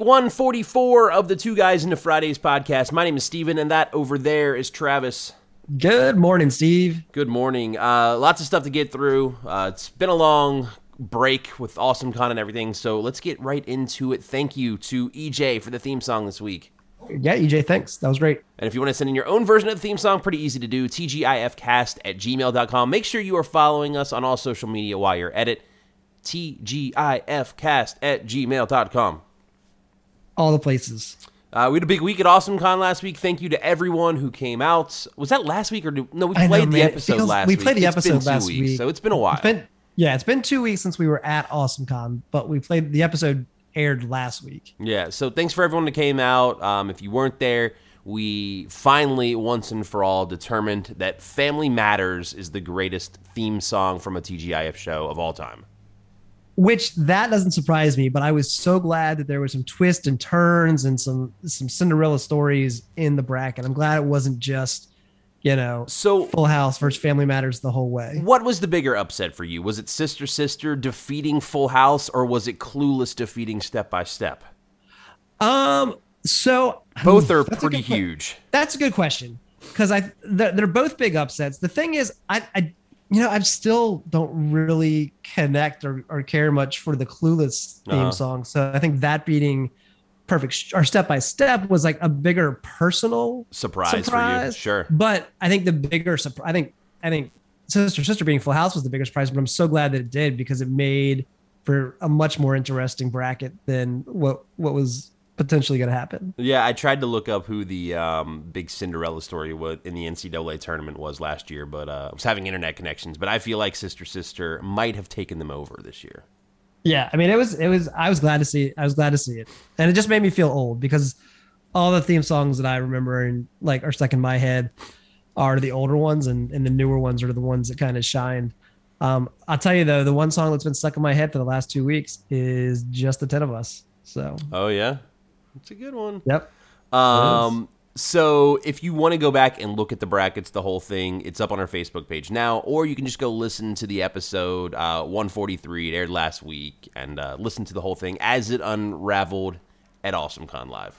week 144 of the Two Guys into Fridays podcast. My name is Steven, and that over there is Travis. Good morning, Steve. Good morning. Uh, lots of stuff to get through. Uh, it's been a long break with Awesome Con and everything, so let's get right into it. Thank you to EJ for the theme song this week. Yeah, EJ, thanks. That was great. And if you want to send in your own version of the theme song, pretty easy to do. TGIFcast at gmail.com. Make sure you are following us on all social media while you're at it. TGIFcast at gmail.com. All the places. Uh, we had a big week at Awesome Con last week. Thank you to everyone who came out. Was that last week or do, no? We I know, played the. Episode feels- last we week. played the It's been episode last weeks, week. so it's been a while. It's been yeah, it's been two weeks since we were at AwesomeCon, but we played the episode aired last week. Yeah, so thanks for everyone that came out. Um, if you weren't there, we finally, once and for all, determined that Family Matters is the greatest theme song from a TGIF show of all time. Which that doesn't surprise me, but I was so glad that there were some twists and turns and some some Cinderella stories in the bracket. I'm glad it wasn't just, you know, So, Full House versus Family Matters the whole way. what was the bigger upset for you? Was it Sister Sister defeating Full House, or was it Clueless defeating Step by Step? Um, so Both are pretty huge. That's a good question because I they're, they're both big upsets. The thing is, I, I you know I still don't really connect or, or care much for the Clueless theme Uh-huh. song. So I think that beating perfect or step by step was like a bigger personal Surprise, for you. surprise. Sure. But I think the bigger surprise, I think I think Sister Sister being Full House was the bigger surprise. But I'm so glad that it did because it made for a much more interesting bracket than what what was potentially going to happen. Yeah, I tried to look up who the um, big Cinderella story was in the NCAA tournament was last year, but uh, I was having internet connections. But I feel like Sister Sister might have taken them over this year. Yeah, I mean, it was it was. I was glad to see. I was glad to see it, and it just made me feel old because all the theme songs that I remember and like are stuck in my head are the older ones, and and the newer ones are the ones that kind of shined. Um, I'll tell you though, the one song that's been stuck in my head for the last two weeks is "Just the Ten of Us." So, Oh yeah, it's a good one. yep, Um, so if you want to go back and look at the brackets, the whole thing, it's up on our Facebook page now, or you can just go listen to the episode uh, 143. It aired last week, and uh, listen to the whole thing as it unraveled at AwesomeCon Live.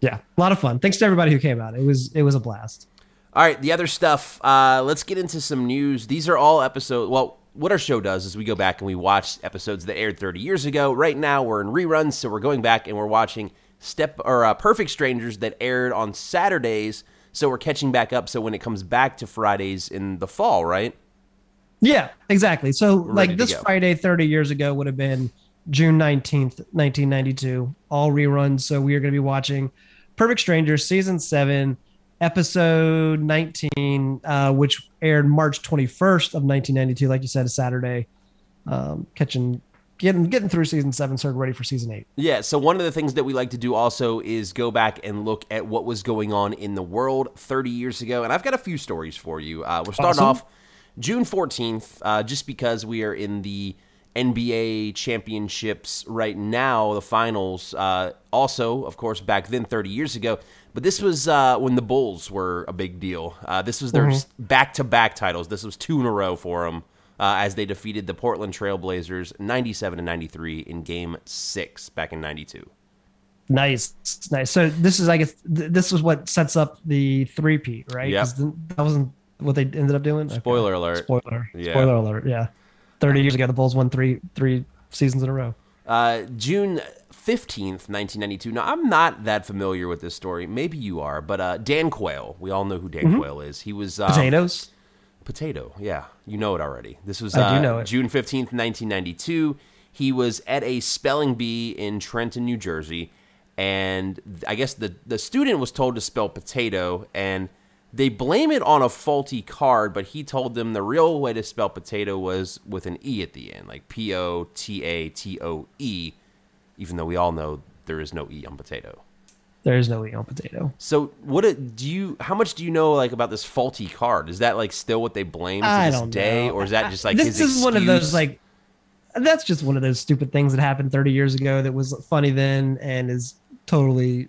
yeah, a lot of fun. Thanks to everybody who came out. It was it was a blast. All right, the other stuff. Uh, let's get into some news. These are all episodes. Well, what our show does is we go back and we watch episodes that aired 30 years ago. Right now, we're in reruns, so we're going back and we're watching Step or uh, Perfect Strangers that aired on Saturdays. So we're catching back up. So when it comes back to Fridays in the fall, right? Yeah, exactly. So like this. Friday 30 years ago would have been June 19th, 1992, all reruns. So we are going to be watching Perfect Strangers season 7, episode 19 uh, which aired March 21st of 1992 like you said a Saturday. Um, catching getting getting through season 7 so ready for season 8. Yeah, so one of the things that we like to do also is go back and look at what was going on in the world 30 years ago. And I've got a few stories for you. Uh, we're starting Awesome. off June 14th, uh, just because we are in the NBA championships right now, the finals. Uh, also, of course, back then, 30 years ago. But this was uh, when the Bulls were a big deal. Uh, this was their back to back titles. This was two in a row for them uh, as they defeated the Portland Trailblazers 97 to 93 in game six back in 92. Nice, nice. So this is, I guess, th- this was what sets up the three-peat, right? Yep. 'Cause th- That wasn't what they ended up doing. Okay. Spoiler alert. Spoiler. Yeah. Spoiler alert. Yeah. Thirty years ago, the Bulls won three three seasons in a row. Uh, June 15th, 1992. Now, I'm not that familiar with this story. Maybe you are, but uh, Dan Quayle. We all know who Dan Quayle is. He was. Um, Potatoes. Potato, yeah, you know it already. This was uh. June fifteenth, nineteen ninety two. He was at a spelling bee in Trenton, New Jersey, and I guess the the student was told to spell potato, and they blame it on a faulty card. But he told them the real way to spell potato was with an e at the end, like P O T A T O E, even though we all know there is no e on potato. There is no E on potato. So what it- do you? How much do you know like about this faulty card? Is that like still what they blame to I this day, know. or is that just like this his is one of those like that's just one of those stupid things that happened 30 years ago that was funny then and is totally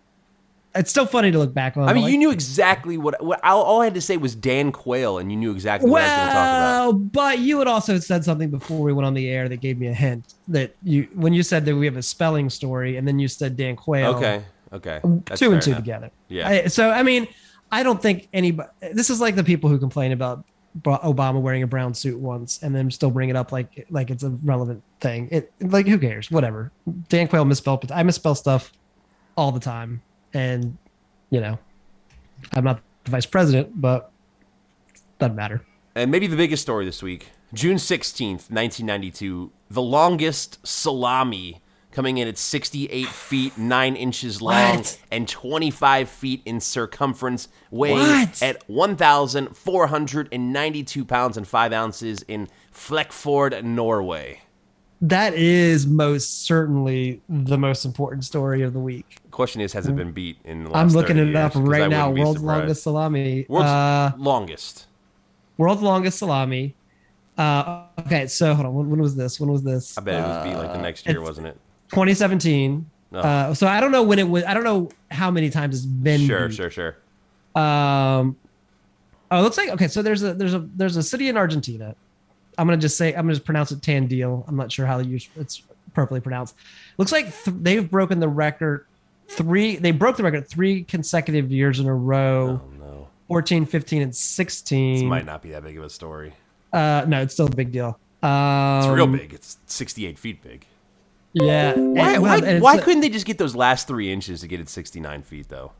it's still funny to look back on. I mean, like, you knew exactly what. what all, all I had to say was Dan Quayle, and you knew exactly what I was going to talk about. well, but you had also said something before we went on the air that gave me a hint that you when you said that we have a spelling story and then you said Dan Quayle. Okay, okay, um, That's two and two enough. together. Yeah. I- so I mean, I don't think anybody. This is like the people who complain about Obama wearing a brown suit once and then still bring it up like like it's a relevant thing. It like who cares? Whatever. Dan Quayle misspelled, but I misspell stuff all the time, and you know, I'm not the vice president, but doesn't matter. And maybe the biggest story this week June 16th, 1992, the longest salami coming in at 68 feet, 9 inches long, What? and 25 feet in circumference, weighing What? at 1,492 pounds and 5 ounces in Flekkefjord, Norway. That is most certainly the most important story of the week. Question is, has it been beat in the last I'm looking it up years? right now. World's surprised. longest salami. World's uh, longest. world's longest salami. Uh, okay, so hold on. When, when was this? When was this? I bet it was beat like the next year, wasn't it? 2017. Oh. Uh, so I don't know when it was. I don't know how many times it's been. Sure, sure, sure. Um, oh, it looks like okay. So there's a there's a there's a city in Argentina. I'm gonna just say I'm gonna just pronounce it Tandil. I'm not sure how you it's properly pronounced. Looks like th- they've broken the record three. They broke the record three consecutive years in a row. Oh, no. 14, 15, and 16. This might not be that big of a story. Uh, no, it's still a big deal. Um, It's real big. It's 68 feet big. Yeah. Why, And- why, well, and why couldn't they just get those last three inches to get it 69 feet, though?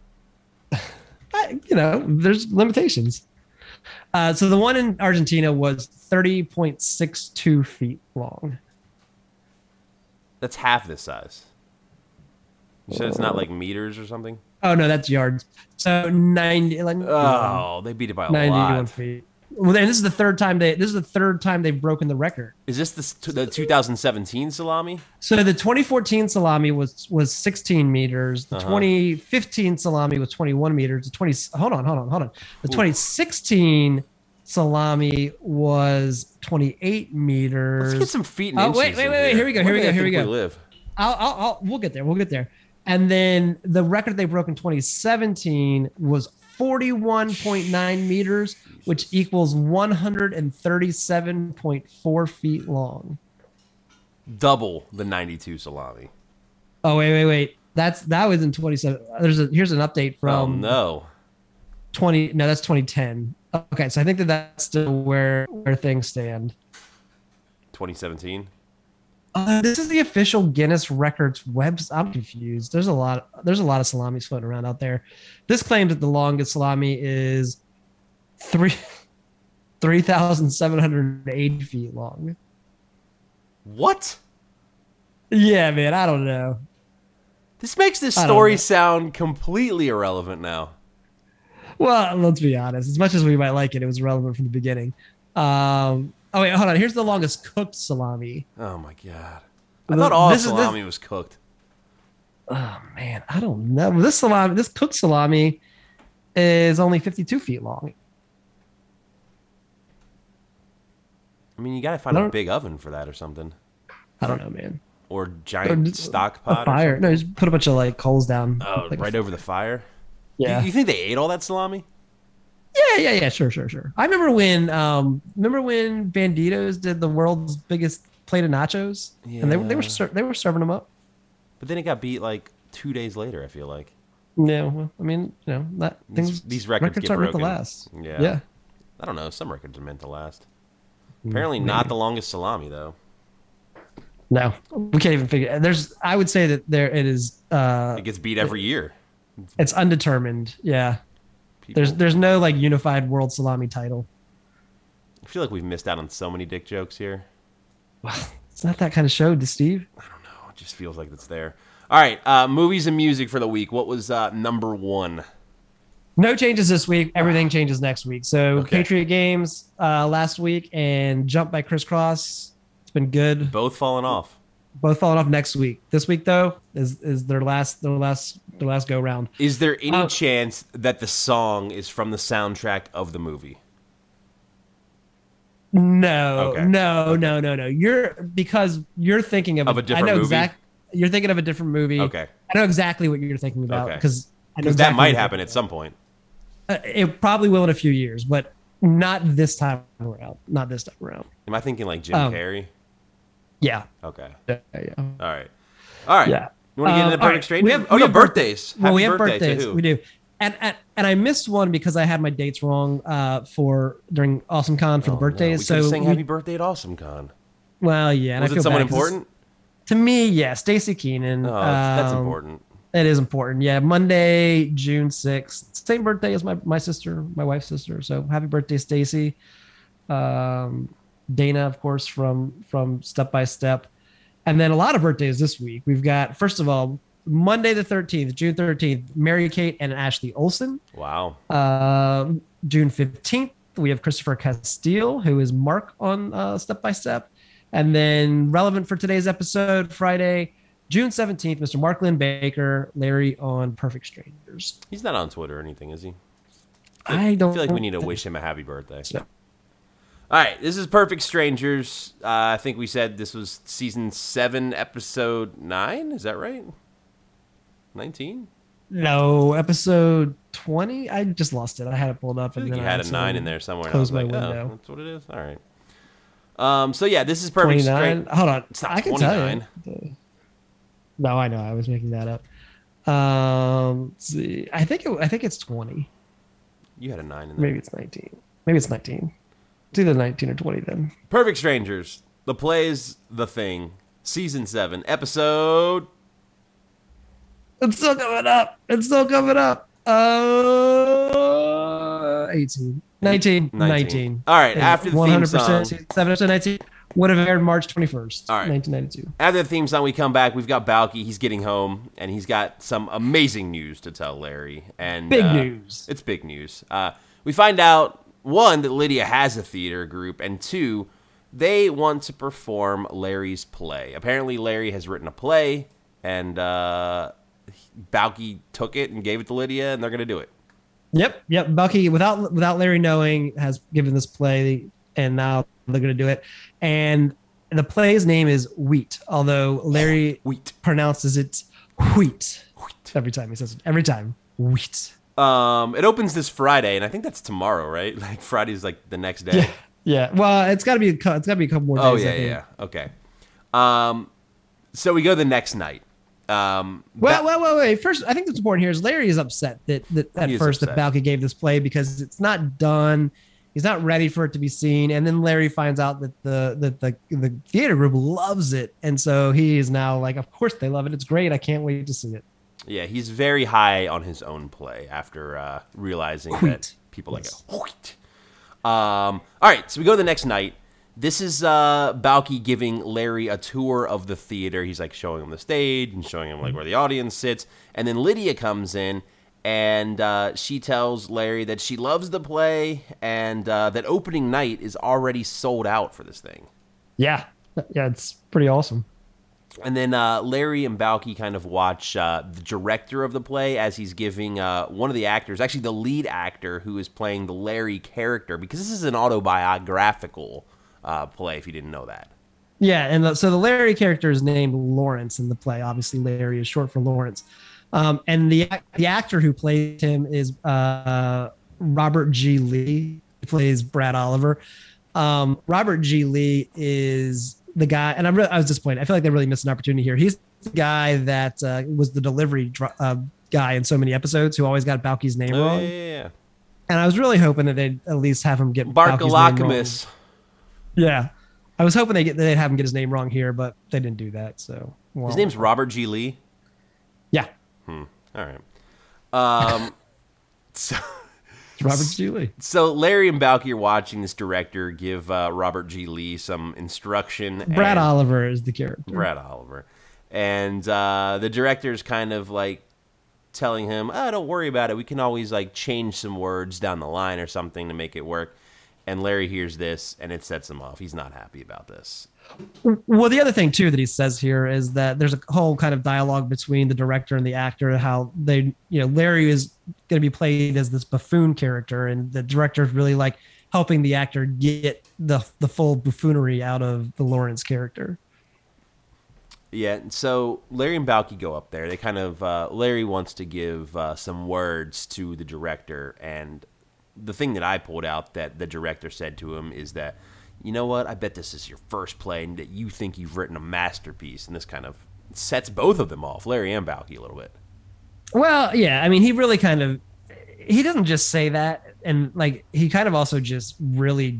You know, there's limitations. Uh, so the one in Argentina was 30.62 feet long. That's half this size. You said it's not like meters or something? Oh no, that's yards. So 90, like, Oh, they beat it by a 91 lot. feet. Well, and this is the third time they. This is the third time they've broken the record. Is this the, the 2017 salami? So the 2014 salami was was 16 meters. The Uh-huh. 2015 salami was 21 meters. The 20 hold on, hold on, hold on. The 2016 salami was 28 meters. Let's get some feet Oh, wait, wait, wait, wait, here we go, Where here we go, here we go. live? I'll, I'll, I'll, we'll get there. We'll get there. And then the record they broke in 2017 was 41.9 meters, which equals 137.4 feet long. Double the 92 salami. Oh wait, wait, wait. That's that was in 27. There's a here's an update oh, from no. 20. No, that's 2010. Okay, so I think that that's still where where things stand. 2017? Uh, this is the official Guinness Records web. I'm confused. There's a lot. There's a lot of salamis floating around out there. This claims that the longest salami is three three thousand seven hundred eighty feet long. What? Yeah, man. I don't know. This makes this story sound completely irrelevant now. Well, let's be honest. As much as we might like it, it was relevant from the beginning. Um, oh wait, hold on. Here's the longest cooked salami. Oh my god. I thought all this is- this- salami was cooked. Oh man, I don't know. This salami, this cooked salami, is only 52 feet long. I mean, you gotta find a big oven for that or something, I don't know, man. or Or giant just stock pot. or fire. No, just put a bunch of like coals down. Oh, Like right over the fire. Yeah. You, you think they ate all that salami? Yeah, yeah, yeah. Sure, sure, sure. I remember when, um, remember when Banditos did the world's biggest plate of nachos, and they were they were ser- they were serving them up. But then it got beat like two days later. I feel like. Yeah, well, I mean, you know, that These- things these records get aren't meant to last. Yeah. yeah. I don't know. Some records are meant to last. Mm, Apparently, not the longest salami though. No, we can't even figure. There's, I would say that there it is. Uh, It gets beat every year. it's undetermined. Yeah, People, there's there's no like unified world salami title. I feel like we've missed out on so many dick jokes here. Well, It's not that kind of show, to Steve. know. it just feels like it's there. All right, uh, movies and music for the week. What was uh, number one? No changes this week. Everything changes next week. So Okay. Patriot Games uh, last week and Jump by Kris Kross. It's been good. Both falling off. Both falling off next week. This week though is is their last their last their last go round. Is there any Uh, chance that the song is from the soundtrack of the movie? No, Okay. no, no, no, no. You're because you're thinking of, Of a different I know movie? exact. You're thinking of a different movie. Okay. I know exactly what you're thinking about because Because exactly that might happen at some point. Uh, It probably will in a few years, but not this time around. Not this time around. Am I thinking like Jim Um, Carrey? Yeah. Okay. Yeah. yeah. All right. All right. Yeah. You want to get into all Perfect right. Strangers? We have- oh we no, have birthdays. Well, we have birthdays. who? We do. And, and and I missed one because I had my dates wrong uh, for during Awesome Con for Oh, the no, birthdays. we so sang we- Happy Birthday at Awesome Con. well, yeah. Was I it someone important? To me, yeah. Stacy Keanan. Oh, that's um, important. It is important. Yeah. Monday, June 6th. Same birthday as my, my sister, my wife's sister. So happy birthday, Stacy. Um, Dana, of course, from from Step by Step. And then a lot of birthdays this week. We've got, first of all, Monday the 13th, June 13th, Mary Kate and Ashley Olsen. Wow. Uh, June 15th, we have Christopher Castile, who is Mark on uh, Step by Step. And then relevant for today's episode, Friday, June 17th, Mr. Mark Linn-Baker, Larry on Perfect Strangers. He's not on Twitter or anything, is he? I don't feel like we need to wish him a happy birthday. so. All right, this is Perfect Strangers. Uh, I think we said this was season seven, episode nine. Is that right? Nineteen. No, episode 20. I just lost it. I had it pulled up. And then you I had a nine in there somewhere. was my like, window. Oh, that's what it is. All right. Um. So yeah, this is Perfect 29. Strangers. Hold on. It's not I can 29. tell you. No, I know. I was making that up. Um, let's see. I think it, I think it's 20. You had a nine in there. Maybe it's 19. Maybe it's 19. It's either 19 or 20 then. Perfect Strangers. The plays the thing. Season seven, episode. It's still coming up. It's still coming up. Uh, 18. 19. 19. All right, after the theme song. 7 episode 19 would have aired March 21st, All right. 1992. After the theme song, we come back. We've got Balki. He's getting home, and he's got some amazing news to tell Larry. And Big uh, news. It's big news. Uh, we find out one that Lydia has a theater group, and two, they want to perform Larry's play. Apparently, Larry has written a play, and uh, Balki took it and gave it to Lydia, and they're gonna do it. Yep, yep. Balki, without without Larry knowing, has given this play, and now they're going to do it. And the play's name is Wheat, although Larry Wheat. pronounces it Wheat Wheat. every time he says it. Every time, Wheat. Um, it opens this Friday, and I think that's tomorrow, right? Like Friday's like the next day. Yeah, yeah. Well, it's got to be it's got to be a couple more days. Oh yeah, yeah. Okay. Um, so we go the next night. Um, Well, well, well, wait. First, I think what's important here is Larry is upset that, that at first upset. that Balki gave this play because it's not done. He's not ready for it to be seen, and then Larry finds out that the that the the theater group loves it, and so he is now like, of course they love it. It's great. I can't wait to see it. Yeah, he's very high on his own play after uh, realizing that Wheat. people Yes. like it. Um, all right, so we go to the next night. This is uh, Balki giving Larry a tour of the theater. He's like showing him the stage and showing him like where the audience sits. And then Lydia comes in and uh, she tells Larry that she loves the play and uh, that opening night is already sold out for this thing. Yeah, yeah, it's pretty awesome. And then uh, Larry and Balki kind of watch uh, the director of the play as he's giving uh, one of the actors, actually the lead actor who is playing the Larry character, because this is an autobiographical uh, play. If you didn't know that, Yeah, and the, so the Larry character is named Lawrence in the play. Obviously, Larry is short for Lawrence. Um, and the the actor who plays him is uh, Robert G. Lee. He plays Brad Oliver. Um, Robert G. Lee is the guy, and I'm really, I was disappointed. I feel like they really missed an opportunity here. He's the guy that uh, was the delivery dr- uh, guy in so many episodes who always got Balki's name oh, wrong. yeah, yeah, yeah. And I was really hoping that they'd at least have him get Balki's name wrong. Barkalocamus. Yeah. I I was hoping they get they'd have him get his name wrong here, but they didn't do that. So well, His name's Robert G. Lee. yeah, Hmm. All right. Um, so, Robert Lee. so Larry and Balki are watching this director give uh, Robert G. Lee some instruction. Brad Oliver is the character. Brad Oliver. And uh, the director's kind of like telling him, oh, don't worry about it. We can always like change some words down the line or something to make it work. And Larry hears this and it sets him off. He's not happy about this. Well, the other thing too that he says here is that there's a whole kind of dialogue between the director and the actor. How they, you know, Larry is going to be played as this buffoon character, and the director is really like helping the actor get the the full buffoonery out of the Lawrence character. Yeah, so Larry and Balki go up there. They kind of uh, Larry wants to give uh, some words to the director, and the thing that I pulled out that the director said to him is that, you know what, I bet this is your first play, and that you think you've written a masterpiece, and this kind of sets both of them off, Larry and Balki, a little bit. Well, yeah, I mean, he really kind of he doesn't just say that, and like he kind of also just really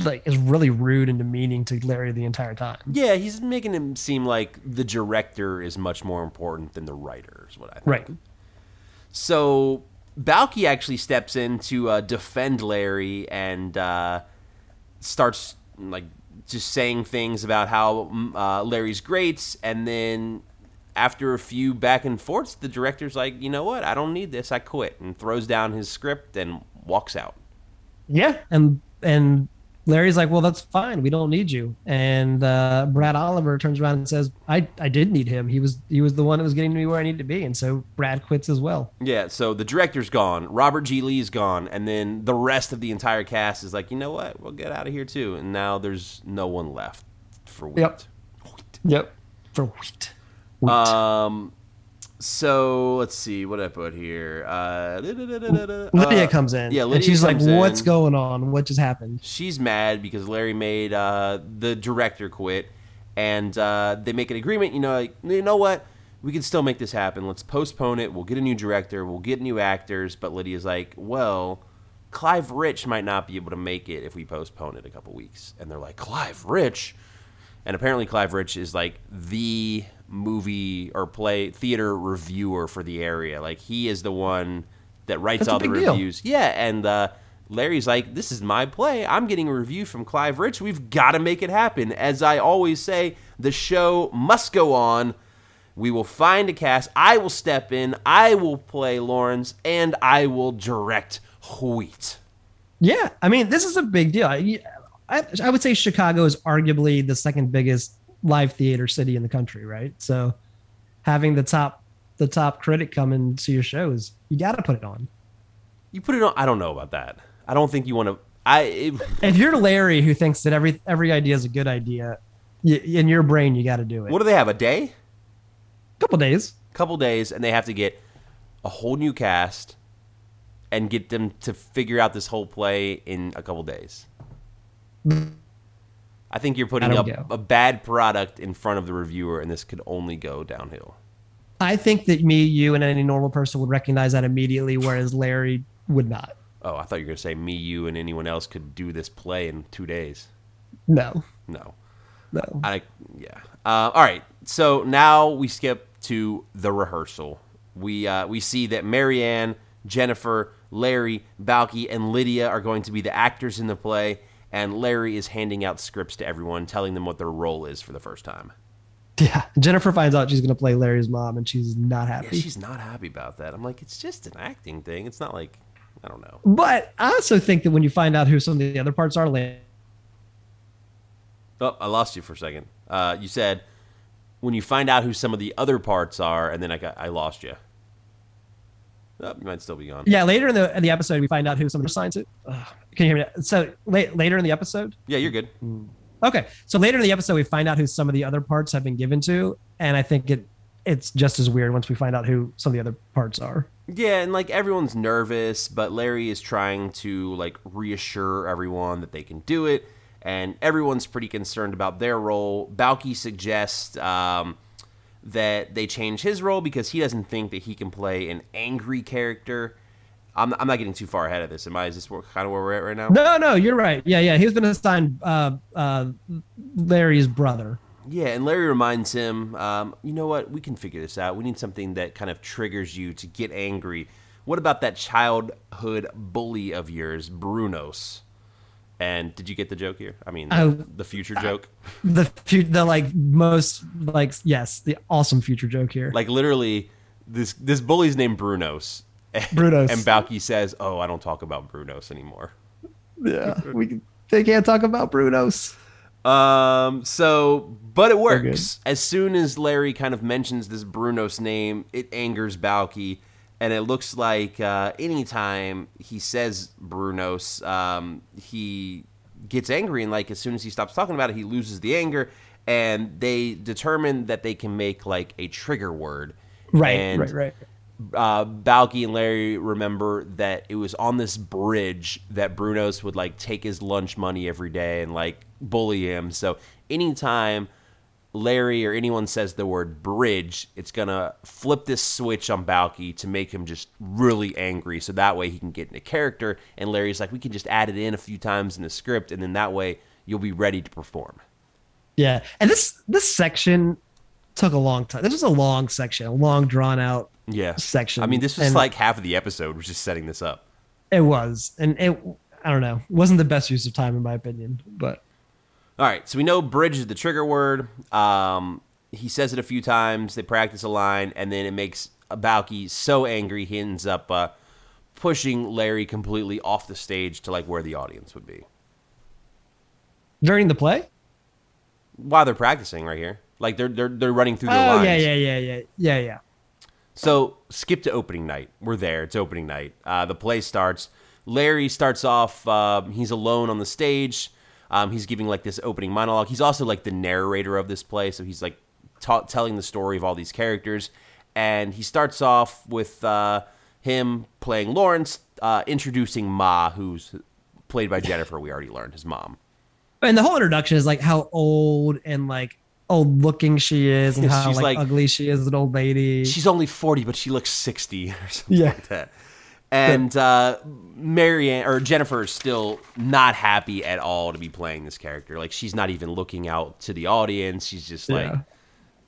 like is really rude and demeaning to Larry the entire time. Yeah, he's making him seem like the director is much more important than the writer, is what I think. Right. So Balki actually steps in to uh, defend Larry and uh, starts like just saying things about how mm, uh, Larry's great, and then after a few back and forths, the director's like, you know what, I don't need this, I quit, and throws down his script and walks out. Yeah, and and Larry's like, "Well, that's fine. We don't need you." And uh, Brad Oliver turns around and says, "I I did need him. He was he was the one that was getting me where I need to be." And so Brad quits as well. Yeah, so the director's gone, Robert G. Lee's gone, and then the rest of the entire cast is like, you know what, we'll get out of here too. And now there's no one left for Wheat. Yep. Yep. For wheat. Wheat. Um, so let's see what I put here. Uh, Lydia uh, comes in. Yeah, and Lydia she's like, "What's in. going on? What just happened?" She's mad because Larry made uh, the director quit, and uh, they make an agreement. You know, like, you know what? We can still make this happen. Let's postpone it. We'll get a new director. We'll get new actors. But Lydia's like, well, Clive Rich might not be able to make it if we postpone it a couple weeks. And they're like, Clive Rich. And apparently, Clive Rich is like the movie or play theater reviewer for the area. Like he is the one that writes That's all the big deal. reviews. Yeah, and uh, Larry's like, "This is my play. I'm getting a review from Clive Rich. We've got to make it happen." As I always say, the show must go on. We will find a cast. I will step in. I will play Lawrence, and I will direct Wheat. Yeah, I mean, this is a big deal. I, I, I would say Chicago is arguably the second biggest live theater city in the country, right? So having the top the top critic come into your shows, you got to put it on. You put it on. I don't know about that. I don't think you want to. I. It, If you're Larry who thinks that every every idea is a good idea, y in your brain you got to do it. what do they have? A day? couple days. couple days and they have to get a whole new cast and get them to figure out this whole play in a couple days. I think you're putting up go. a bad product in front of the reviewer, and this could only go downhill. I think that me, you, and any normal person would recognize that immediately, whereas Larry would not. Oh, I thought you were going to say me, you, and anyone else could do this play in two days. No, No. no. I yeah. Uh, all right. So now we skip to the rehearsal. We uh, we see that Marianne, Jennifer, Larry, Balki, and Lydia are going to be the actors in the play, and Larry is handing out scripts to everyone, telling them what their role is for the first time. Yeah, Jennifer finds out she's going to play Larry's mom, and she's not Yeah, happy. she's not happy about that. I'm like, it's just an acting thing. It's not like I don't know. but I also think that when you find out who some of the other parts are, like, Oh, I lost you for a second. Uh, you said when you find out who some of the other parts are, and then I got I lost you. Oh, you might still be gone. yeah, later in the in the episode, we find out who some of the signs it. Ugh, can you hear me? So la- later in the episode, Yeah, you're good. okay. So later in the episode, we find out who some of the other parts have been given to, and I think it it's just as weird once we find out who some of the other parts are. Yeah, and like everyone's nervous, but Larry is trying to like reassure everyone that they can do it, and everyone's pretty concerned about their role. Balki suggests um, that they change his role because he doesn't think that he can play an angry character. I'm, I'm not getting too far ahead of this. Am I? Is this kind of where we're at right now? No, no, you're right. Yeah, yeah. He's been assigned uh, uh, Larry's brother. Yeah, and Larry reminds him, um, you know what? We can figure this out. We need something that kind of triggers you to get angry. What about that childhood bully of yours, Brunos? And did you get the joke here? I mean, the, Oh, the future joke. The the like most like yes, the awesome future joke here. Like literally, this this bully's named Brunos. Brunos. And Balki says, "Oh, I don't talk about Brunos anymore." yeah, we they can't talk about Brunos. Um. So, but it works. As soon as Larry kind of mentions this Brunos name, it angers Balki, and it looks like uh, anytime he says Brunos, um, he gets angry, and like as soon as he stops talking about it, he loses the anger. And they determine that they can make like a trigger word. Right, And, right, right. uh, Balki and Larry remember that it was on this bridge that Brunos would like take his lunch money every day and like bully him. So anytime Larry or anyone says the word bridge, it's gonna flip this switch on Balki to make him just really angry. So that way he can get into character. And Larry's like, we can just add it in a few times in the script, and then that way you'll be ready to perform. Yeah, and this this section took a long time. This was a long section, a long drawn out. Yeah. Section. I mean, this was And- like half of the episode was just setting this up. It was, and it I don't know, wasn't the best use of time in my opinion, but All right, so we know bridge is the trigger word. Um, he says it a few times. They practice a line, and then it makes Balki so angry he ends up uh, pushing Larry completely off the stage to like where the audience would be during the play. while they're practicing right here. Like they're they're they're running through their Oh lines. yeah, yeah, yeah, yeah, yeah, yeah. So skip to opening night. We're there. It's opening night. Uh, the play starts. Larry starts off. Uh, he's alone on the stage. Um, he's giving like this opening monologue. He's also like the narrator of this play, so he's like ta- telling the story of all these characters. And he starts off with uh, him playing Lawrence, uh, introducing Ma, who's played by Jennifer. We already learned his mom. And the whole introduction is like how old and like old looking she is, and how She's like, like- ugly she is, an old lady. She's only 40, but she looks 60 or something Yeah. like that. And uh, Marianne or Jennifer is still not happy at all to be playing this character. Like she's not even looking out to the audience. She's just like Yeah.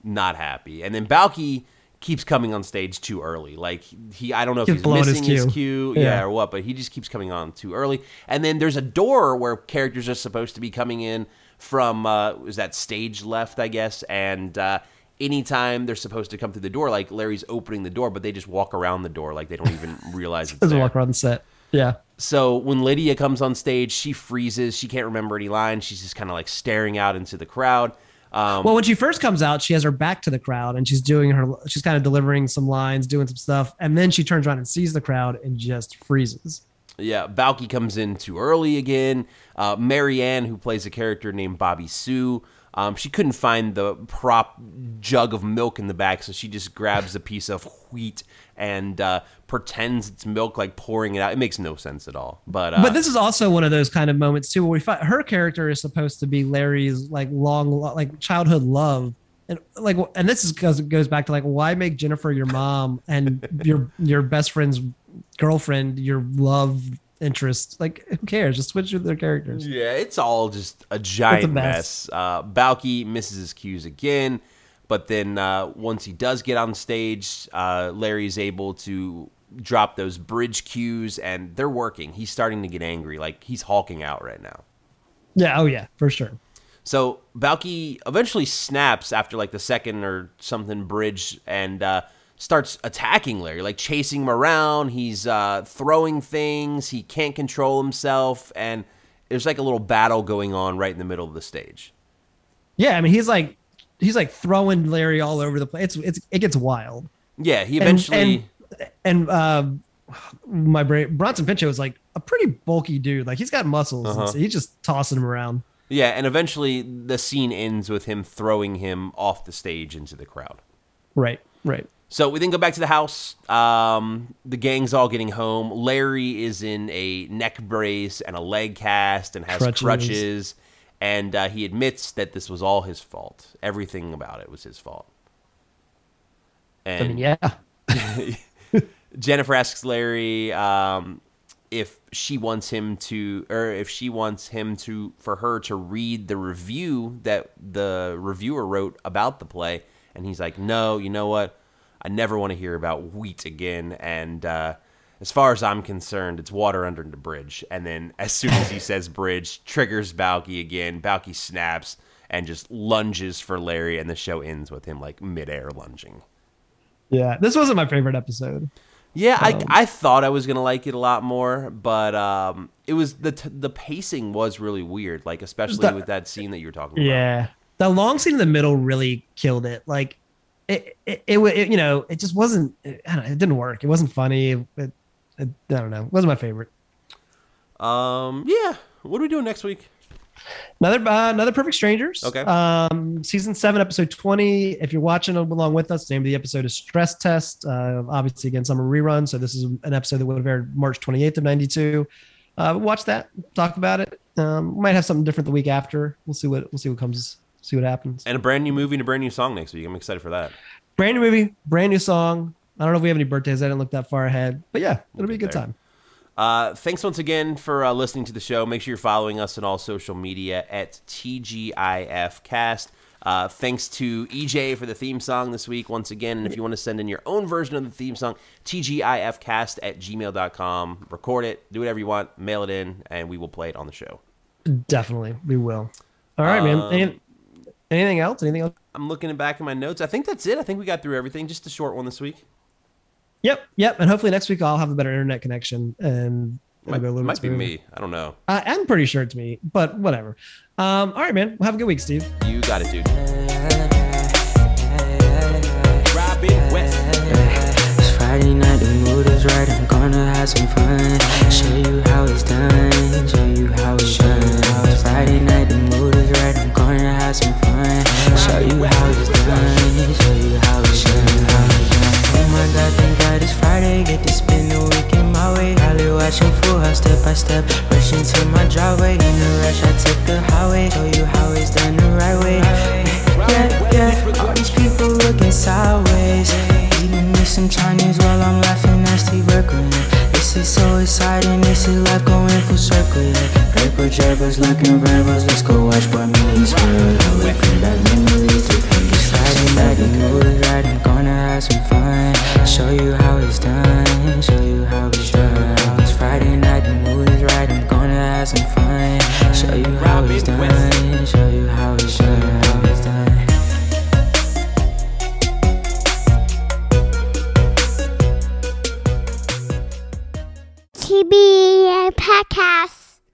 not happy. And then Balki keeps coming on stage too early. Like he, I don't know if Keeps he's blowing his missing his cue. cue, yeah. Yeah. or what, but he just keeps coming on too early. And then there's a door where characters are supposed to be coming in from. Uh, is that stage left? I guess. And uh, anytime they're supposed to come through the door, like Larry's opening the door, but they just walk around the door, like they don't even realize it's there. walk around the set. Yeah. So when Lydia comes on stage, she freezes. She can't remember any lines. She's just kind of like staring out into the crowd. Um, Well, when she first comes out, she has her back to the crowd and she's doing her, she's kind of delivering some lines, doing some stuff. And then she turns around and sees the crowd and just freezes. Yeah, Balki comes in too early again. Uh, Marianne, who plays a character named Bobby Sue, um, she couldn't find the prop jug of milk in the back, so she just grabs a piece of wheat and uh, pretends it's milk, like pouring it out. It makes no sense at all. But, uh, but this is also one of those kind of moments too, where we find her character is supposed to be Larry's like long, like childhood love. And like, and this is because it goes back to like, why make Jennifer your mom and your your best friend's girlfriend your love interest? Like, who cares? Just switch with their characters. Yeah, it's all just a giant mess. mess. Uh, Balki misses his cues again, but then uh, once he does get on stage, uh, Larry is able to drop those bridge cues, and they're working. He's starting to get angry, like he's hulking out right now. Yeah. Oh yeah, for sure. So Balki eventually snaps after like the second or something bridge and uh, starts attacking Larry, like chasing him around. He's uh, throwing things. He can't control himself, and there's like a little battle going on right in the middle of the stage. Yeah, I mean, he's like, he's like throwing Larry all over the place. It's it's it gets wild. Yeah, he eventually. and and uh, my brain Bronson Pinchot is like a pretty bulky dude. Like he's got muscles. Uh-huh. so he's just tossing him around. yeah, and eventually the scene ends with him throwing him off the stage into the crowd. Right, right. So we then go back to the house. Um, the gang's all getting home. Larry is in a neck brace and a leg cast and has crutches. Crutches. and uh, he admits that this was all his fault. Everything about it was his fault. I And mean, yeah. Jennifer asks Larry, um, if she wants him to, or if she wants him to, for her to read the review that the reviewer wrote about the play, and he's like, "No, you know what? I never want to hear about wheat again." And uh, as far as I'm concerned, it's water under the bridge. And then as soon as he says bridge, triggers Balki again. Balki snaps and just lunges for Larry, and the show ends with him like midair lunging. Yeah, this wasn't my favorite episode. Yeah, I, I thought I was gonna like it a lot more, but um, it was the t- the pacing was really weird, like especially with that scene that you were talking about. Yeah, the long scene in the middle really killed it. Like it, it, it, it you know, it just wasn't. I don't know, it didn't work. It wasn't funny. It, it, I don't know. It wasn't my favorite. Um, yeah. What are we doing next week? Another uh, another Perfect Strangers. Okay. Um, season seven, episode twenty. If you're watching along with us, the name of the episode is Stress Test. Uh, obviously, again, summer rerun. So this is an episode that would have aired March 28th of '92. Uh, watch that. Talk about it. Um, might have something different the week after. We'll see what we'll see what comes. See what happens. And a brand new movie and a brand new song next week. I'm excited for that. Brand new movie, brand new song. I don't know if we have any birthdays. I didn't look that far ahead, but yeah, it'll be a good there. time. Uh, thanks once again for uh, listening to the show. Make sure you're following us on all social media at TGIFcast. Uh, thanks to EJ for the theme song this week once again. And if you want to send in your own version of the theme song, TGIFcast at gmail.com. Record it, do whatever you want, mail it in, and we will play it on the show. Definitely, we will. All right, man. Um, Any, anything else? Anything else? I'm looking back in my notes. I think that's it. I think we got through everything. Just a short one this week. Yep, yep. And hopefully next week I'll have a better internet connection and it'll Might, go a little might bit be smoother. me. I don't know. I, I'm pretty sure it's me, but whatever. Um, all right, man. Well, have a good week, Steve. You got it, dude. Robin West. It's Friday night, the mood is right. I'm gonna have some fun. Show you how it's done. Show you how it's done. It's Friday night, the mood is right. I'm gonna have some fun. Show you how it's done. Show you how it's done. Oh my God, thank God it's Friday. Get to spend the weekend my way. Holly watching full house step by step. Rush into my driveway. In a rush, I took the highway. Show you how it's done the right way. Yeah, yeah. All these people looking sideways. Eating me some Chinese while I'm laughing Urkel. yeah. This is so exciting. This is life going full circle. Yeah. Paper drivers looking rebels.